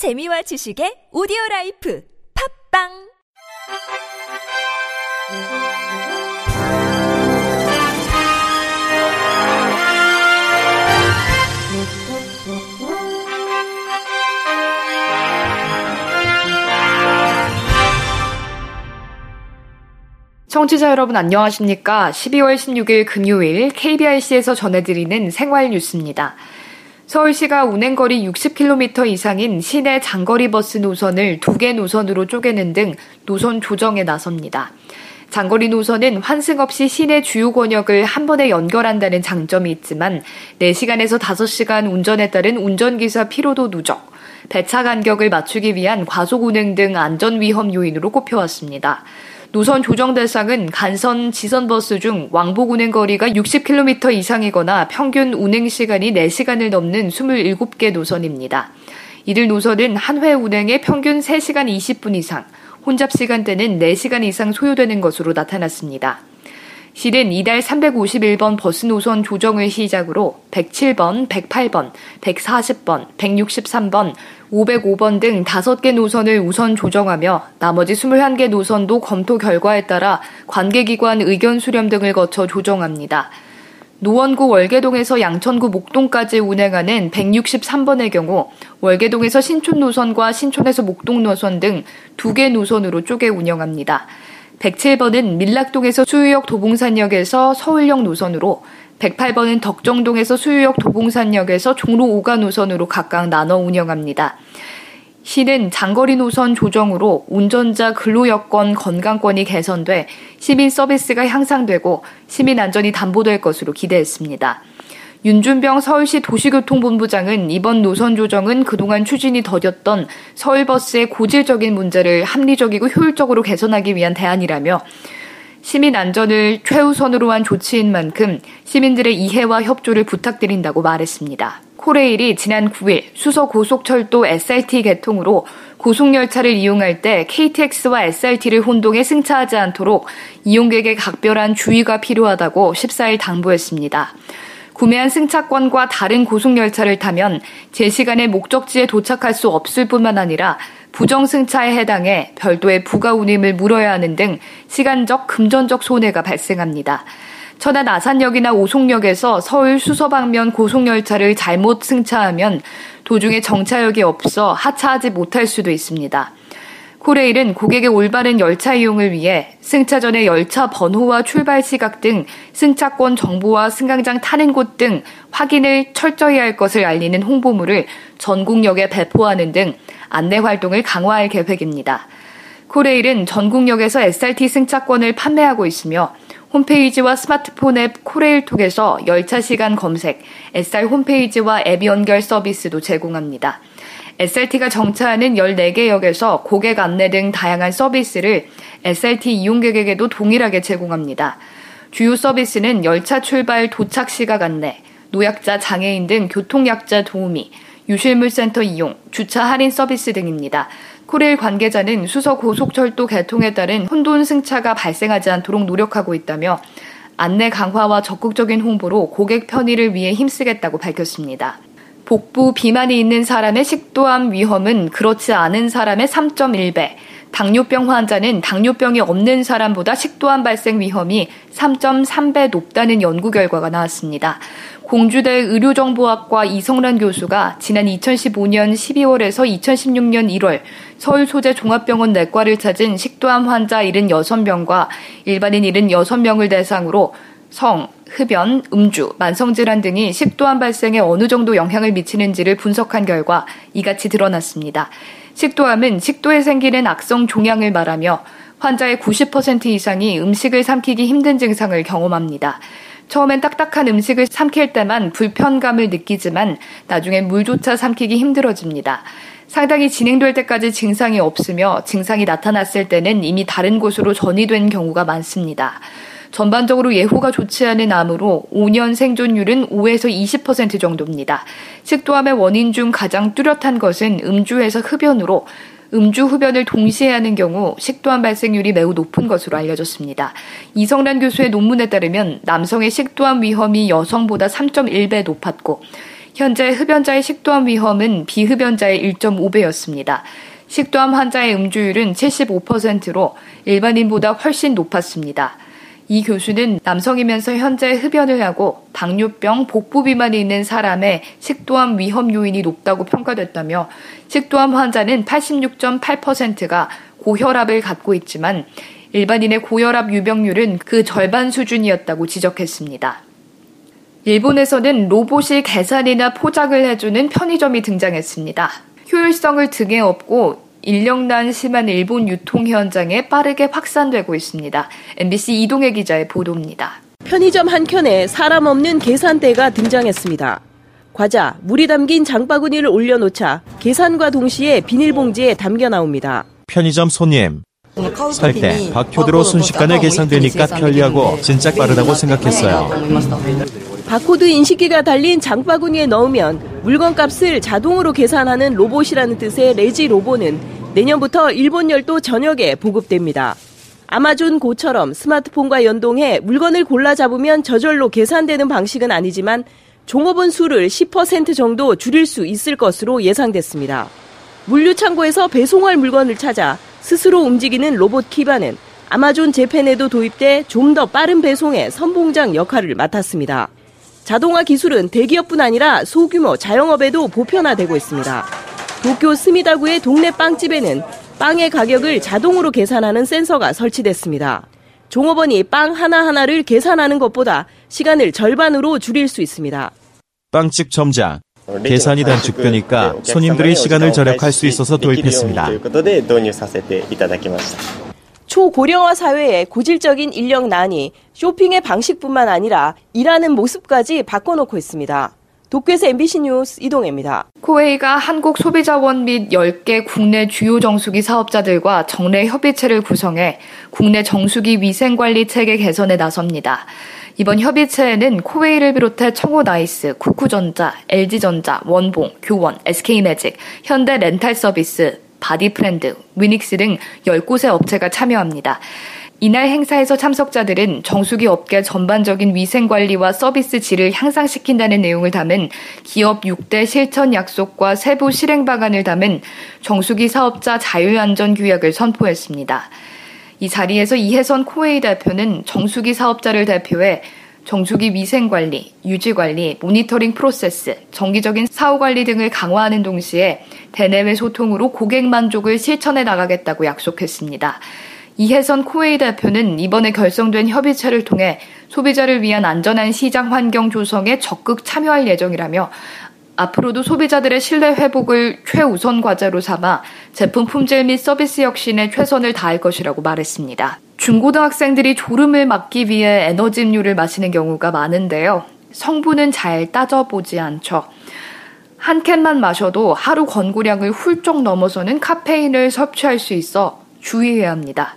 재미와 지식의 오디오 life 팟빵 청취자 여러분 안녕하십니까? 12월 16일 금요일 KBRC에서 전해드리는 생활 뉴스입니다. 서울시가 운행거리 60km 이상인 시내 장거리 버스 노선을 두 개 노선으로 쪼개는 등 노선 조정에 나섭니다. 장거리 노선은 환승 없이 시내 주요 권역을 한 번에 연결한다는 장점이 있지만 4시간에서 5시간 운전에 따른 운전기사 피로도 누적, 배차 간격을 맞추기 위한 과속 운행 등 안전 위험 요인으로 꼽혀왔습니다. 노선 조정 대상은 간선 지선 버스 중 왕복 운행 거리가 60km 이상이거나 평균 운행 시간이 4시간을 넘는 27개 노선입니다. 이들 노선은 한 회 운행에 평균 3시간 20분 이상, 혼잡 시간대는 4시간 이상 소요되는 것으로 나타났습니다. 실은 이달 351번 버스 노선 조정을 시작으로 107번, 108번, 140번, 163번, 505번 등 5개 노선을 우선 조정하며 나머지 21개 노선도 검토 결과에 따라 관계기관 의견 수렴 등을 거쳐 조정합니다. 노원구 월계동에서 양천구 목동까지 운행하는 163번의 경우 월계동에서 신촌 노선과 신촌에서 목동 노선 등 두 개 노선으로 쪼개 운영합니다. 107번은 밀락동에서 수유역 도봉산역에서 서울역 노선으로 108번은 덕정동에서 수유역 도봉산역에서 종로 5가 노선으로 각각 나눠 운영합니다. 시는 장거리 노선 조정으로 운전자 근로 여건 건강권이 개선돼 시민 서비스가 향상되고 시민 안전이 담보될 것으로 기대했습니다. 윤준병 서울시 도시교통본부장은 이번 노선 조정은 그동안 추진이 더뎠던 서울버스의 고질적인 문제를 합리적이고 효율적으로 개선하기 위한 대안이라며 시민 안전을 최우선으로 한 조치인 만큼 시민들의 이해와 협조를 부탁드린다고 말했습니다. 코레일이 지난 9일 수서 고속철도 SRT 개통으로 고속열차를 이용할 때 KTX와 SRT를 혼동해 승차하지 않도록 이용객의 각별한 주의가 필요하다고 14일 당부했습니다. 구매한 승차권과 다른 고속열차를 타면 제 시간에 목적지에 도착할 수 없을 뿐만 아니라 부정승차에 해당해 별도의 부가 운임을 물어야 하는 등 시간적, 금전적 손해가 발생합니다. 천안 아산역이나 오송역에서 서울 수서 방면 고속열차를 잘못 승차하면 도중에 정차역이 없어 하차하지 못할 수도 있습니다. 코레일은 고객의 올바른 열차 이용을 위해 승차 전에 열차 번호와 출발 시각 등 승차권 정보와 승강장 타는 곳 등 확인을 철저히 할 것을 알리는 홍보물을 전국역에 배포하는 등 안내 활동을 강화할 계획입니다. 코레일은 전국역에서 SRT 승차권을 판매하고 있으며 홈페이지와 스마트폰 앱 코레일톡에서 열차 시간 검색, SR 홈페이지와 앱 연결 서비스도 제공합니다. SRT가 정차하는 14개 역에서 고객 안내 등 다양한 서비스를 SRT 이용객에게도 동일하게 제공합니다. 주요 서비스는 열차 출발 도착 시각 안내, 노약자, 장애인 등 교통약자 도우미, 유실물센터 이용, 주차 할인 서비스 등입니다. 코레일 관계자는 수서 고속철도 개통에 따른 혼돈 승차가 발생하지 않도록 노력하고 있다며 안내 강화와 적극적인 홍보로 고객 편의를 위해 힘쓰겠다고 밝혔습니다. 복부 비만이 있는 사람의 식도암 위험은 그렇지 않은 사람의 3.1배, 당뇨병 환자는 당뇨병이 없는 사람보다 식도암 발생 위험이 3.3배 높다는 연구 결과가 나왔습니다. 공주대 의료정보학과 이성란 교수가 지난 2015년 12월에서 2016년 1월 서울 소재 종합병원 내과를 찾은 식도암 환자 76명과 일반인 76명을 대상으로 성, 흡연, 음주, 만성질환 등이 식도암 발생에 어느 정도 영향을 미치는지를 분석한 결과 이같이 드러났습니다. 식도암은 식도에 생기는 악성 종양을 말하며 환자의 90% 이상이 음식을 삼키기 힘든 증상을 경험합니다. 처음엔 딱딱한 음식을 삼킬 때만 불편감을 느끼지만 나중엔 물조차 삼키기 힘들어집니다. 상당히 진행될 때까지 증상이 없으며 증상이 나타났을 때는 이미 다른 곳으로 전이된 경우가 많습니다. 전반적으로 예후가 좋지 않은 암으로 5년 생존율은 5에서 20% 정도입니다. 식도암의 원인 중 가장 뚜렷한 것은 음주에서 흡연으로 음주 흡연을 동시에 하는 경우 식도암 발생률이 매우 높은 것으로 알려졌습니다. 이성란 교수의 논문에 따르면 남성의 식도암 위험이 여성보다 3.1배 높았고 현재 흡연자의 식도암 위험은 비흡연자의 1.5배였습니다. 식도암 환자의 음주율은 75%로 일반인보다 훨씬 높았습니다. 이 교수는 남성이면서 현재 흡연을 하고 당뇨병, 복부 비만이 있는 사람의 식도암 위험 요인이 높다고 평가됐다며 식도암 환자는 86.8%가 고혈압을 갖고 있지만 일반인의 고혈압 유병률은 그 절반 수준이었다고 지적했습니다. 일본에서는 로봇이 계산이나 포장을 해주는 편의점이 등장했습니다. 효율성을 등에 업고 인력난 심한 일본 유통 현장에 빠르게 확산되고 있습니다. MBC 이동혜 기자의 보도입니다. 편의점 한켠에 사람 없는 계산대가 등장했습니다. 과자, 물이 담긴 장바구니를 올려놓자 계산과 동시에 비닐봉지에 담겨 나옵니다. 편의점 손님. 살때 바코드로 순식간에 계산되니까 편리하고 진짜 빠르다고 생각했어요. 바코드 인식기가 달린 장바구니에 넣으면 물건값을 자동으로 계산하는 로봇이라는 뜻의 레지 로봇은 내년부터 일본 열도 전역에 보급됩니다. 아마존 고처럼 스마트폰과 연동해 물건을 골라 잡으면 저절로 계산되는 방식은 아니지만 종업원 수를 10% 정도 줄일 수 있을 것으로 예상됐습니다. 물류 창고에서 배송할 물건을 찾아 스스로 움직이는 로봇 키바는 아마존 재팬에도 도입돼 좀 더 빠른 배송의 선봉장 역할을 맡았습니다. 자동화 기술은 대기업뿐 아니라 소규모 자영업에도 보편화되고 있습니다. 도쿄 스미다구의 동네 빵집에는 빵의 가격을 자동으로 계산하는 센서가 설치됐습니다. 종업원이 빵 하나하나를 계산하는 것보다 시간을 절반으로 줄일 수 있습니다. 빵집 점장. 계산이 단축되니까 손님들이 시간을 절약할 수 있어서 도입했습니다. 초고령화 사회의 고질적인 인력난이 쇼핑의 방식뿐만 아니라 일하는 모습까지 바꿔놓고 있습니다. 도쿄에서 MBC 뉴스 이동혜입니다. 코웨이가 한국 소비자원 및 10개 국내 주요 정수기 사업자들과 정례 협의체를 구성해 국내 정수기 위생관리 체계 개선에 나섭니다. 이번 협의체에는 코웨이를 비롯해 청호나이스, 쿠쿠전자, LG전자, 원봉, 교원, SK매직, 현대 렌탈 서비스, 바디프렌드, 위닉스 등 10곳의 업체가 참여합니다. 이날 행사에서 참석자들은 정수기 업계 전반적인 위생관리와 서비스 질을 향상시킨다는 내용을 담은 기업 6대 실천 약속과 세부 실행 방안을 담은 정수기 사업자 자율안전 규약을 선포했습니다. 이 자리에서 이혜선 코웨이 대표는 정수기 사업자를 대표해 정수기 위생 관리, 유지 관리, 모니터링 프로세스, 정기적인 사후 관리 등을 강화하는 동시에 대내외 소통으로 고객 만족을 실천해 나가겠다고 약속했습니다. 이혜선 코웨이 대표는 이번에 결성된 협의체를 통해 소비자를 위한 안전한 시장 환경 조성에 적극 참여할 예정이라며 앞으로도 소비자들의 신뢰 회복을 최우선 과제로 삼아 제품 품질 및 서비스 혁신에 최선을 다할 것이라고 말했습니다. 중고등학생들이 졸음을 막기 위해 에너지 음료를 마시는 경우가 많은데요. 성분은 잘 따져보지 않죠. 한 캔만 마셔도 하루 권고량을 훌쩍 넘어서는 카페인을 섭취할 수 있어 주의해야 합니다.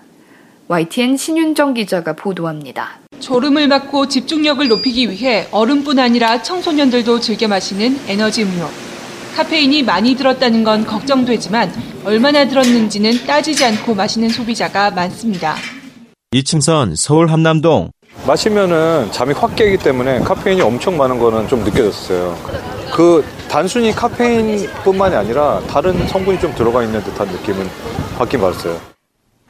YTN 신윤정 기자가 보도합니다. 졸음을 막고 집중력을 높이기 위해 어른뿐 아니라 청소년들도 즐겨 마시는 에너지 음료. 카페인이 많이 들었다는 건 걱정되지만 얼마나 들었는지는 따지지 않고 마시는 소비자가 많습니다. 이층선 서울 함남동 마시면은 잠이 확 깨기 때문에 카페인이 엄청 많은 거는 좀 느껴졌어요. 그 단순히 카페인뿐만이 아니라 다른 성분이 좀 들어가 있는 듯한 느낌은 받긴 받았어요.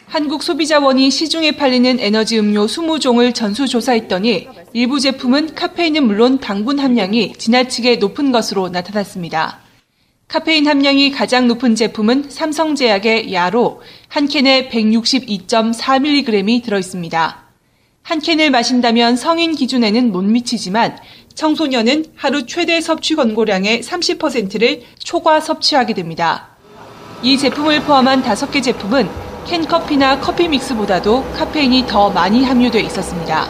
한국소비자원이 시중에 팔리는 에너지 음료 20종을 전수조사했더니 일부 제품은 카페인은 물론 당분 함량이 지나치게 높은 것으로 나타났습니다. 카페인 함량이 가장 높은 제품은 삼성제약의 야로 한 캔에 162.4mg이 들어 있습니다. 한 캔을 마신다면 성인 기준에는 못 미치지만 청소년은 하루 최대 섭취 권고량의 30%를 초과 섭취하게 됩니다. 이 제품을 포함한 5개 제품은 캔커피나 커피 믹스보다도 카페인이 더 많이 함유돼 있었습니다.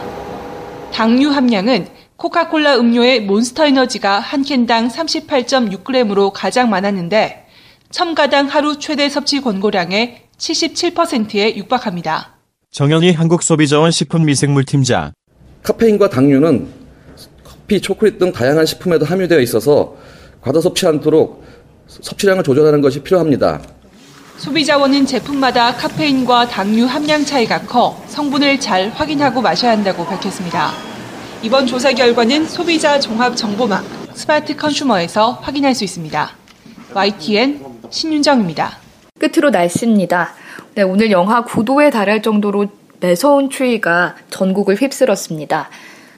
당류 함량은 코카콜라 음료의 몬스터 에너지가 한 캔당 38.6g으로 가장 많았는데 첨가당 하루 최대 섭취 권고량의 77%에 육박합니다. 정영희 한국소비자원 식품미생물팀장 카페인과 당류는 커피, 초콜릿 등 다양한 식품에도 함유되어 있어서 과다 섭취 않도록 섭취량을 조절하는 것이 필요합니다. 소비자원은 제품마다 카페인과 당류 함량 차이가 커 성분을 잘 확인하고 마셔야 한다고 밝혔습니다. 이번 조사 결과는 소비자 종합 정보망 스마트 컨슈머에서 확인할 수 있습니다. YTN 신윤정입니다. 끝으로 날씨입니다. 네, 오늘 영하 9도에 달할 정도로 매서운 추위가 전국을 휩쓸었습니다.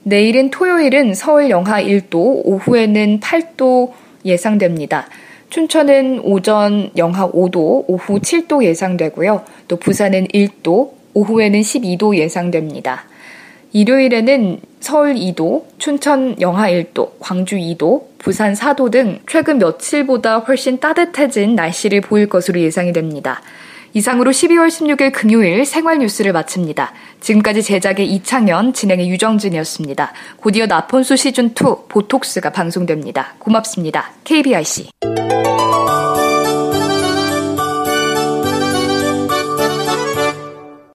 내일인 토요일은 서울 영하 1도, 오후에는 8도 예상됩니다. 춘천은 오전 영하 5도, 오후 7도 예상되고요. 또 부산은 1도, 오후에는 12도 예상됩니다. 일요일에는 서울 2도, 춘천 영하 1도, 광주 2도, 부산 4도 등 최근 며칠보다 훨씬 따뜻해진 날씨를 보일 것으로 예상이 됩니다. 이상으로 12월 16일 금요일 생활 뉴스를 마칩니다. 지금까지 제작의 이창현, 진행의 유정진이었습니다. 곧이어 나폰수 시즌2 보톡스가 방송됩니다. 고맙습니다. KBIC.